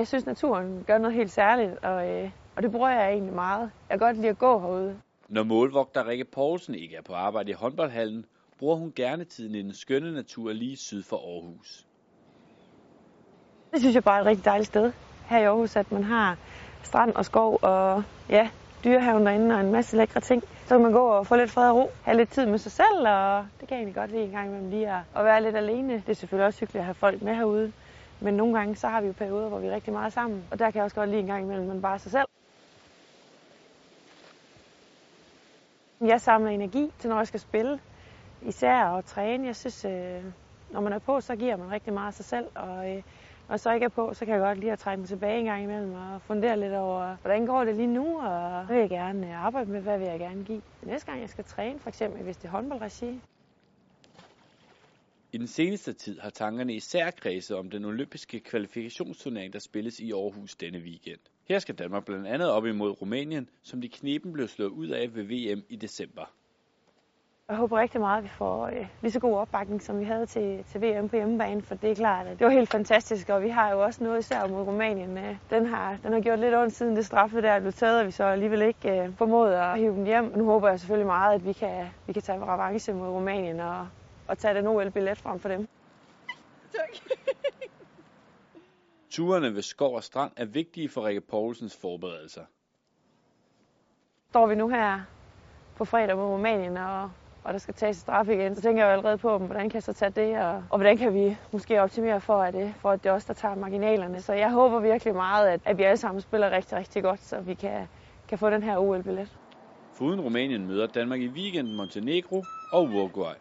Jeg synes, naturen gør noget helt særligt, og, øh, og det bruger jeg egentlig meget. Jeg kan godt lide at gå herude. Når målvogter Rikke Poulsen ikke er på arbejde i håndboldhallen, bruger hun gerne tiden i den skønne natur lige syd for Aarhus. Det synes jeg bare er et rigtig dejligt sted her i Aarhus, at man har strand og skov og ja, dyrehaven derinde og en masse lækre ting. Så kan man gå og få lidt fred og ro, have lidt tid med sig selv, og det kan jeg egentlig godt lide en gang imellem lige at, at være lidt alene. Det er selvfølgelig også hyggeligt at have folk med herude, men nogle gange så har vi jo perioder, hvor vi er rigtig meget sammen, og der kan jeg også godt lide en gang imellem, man bare er sig selv. Jeg samler energi til, når jeg skal spille, især at træne. Jeg synes, øh, når man er på, så giver man rigtig meget af sig selv, og øh, og så ikke er på, så kan jeg godt lide at trække mig tilbage en gang imellem og fundere lidt over, hvordan går det lige nu, og hvad vil jeg gerne arbejde med, hvad vil jeg gerne give. Næste gang jeg skal træne, for eksempel hvis det er håndboldregi. I den seneste tid har tankerne især kredset om den olympiske kvalifikationsturnering, der spilles i Aarhus denne weekend. Her skal Danmark blandt andet op imod Rumænien, som de knepen blev slået ud af ved VM i december. Jeg håber rigtig meget, at vi får øh, lige så god opbakning, som vi havde til, til VM på hjemmebane, for det er klart, at det var helt fantastisk, og vi har jo også noget især mod Rumænien. Øh, den, har, den har gjort lidt ondt siden det straffe der blev taget, og vi så alligevel ikke øh, formåede at hive dem hjem. Nu håber jeg selvfølgelig meget, at vi kan, vi kan tage revanche mod Rumænien og, og tage den OL-billet frem for dem. Tak. Turene ved skov og strand er vigtige for Rikke Poulsens forberedelser. Står vi nu her på fredag mod Rumænien og og der skal tages straf igen, så tænker jeg jo allerede på, hvordan kan jeg så tage det, og, og hvordan kan vi måske optimere for, at det, for at det er os, der tager marginalerne. Så jeg håber virkelig meget, at, at vi alle sammen spiller rigtig, rigtig godt, så vi kan, kan få den her OL-billet. Foruden Rumænien møder Danmark i weekenden Montenegro og Uruguay.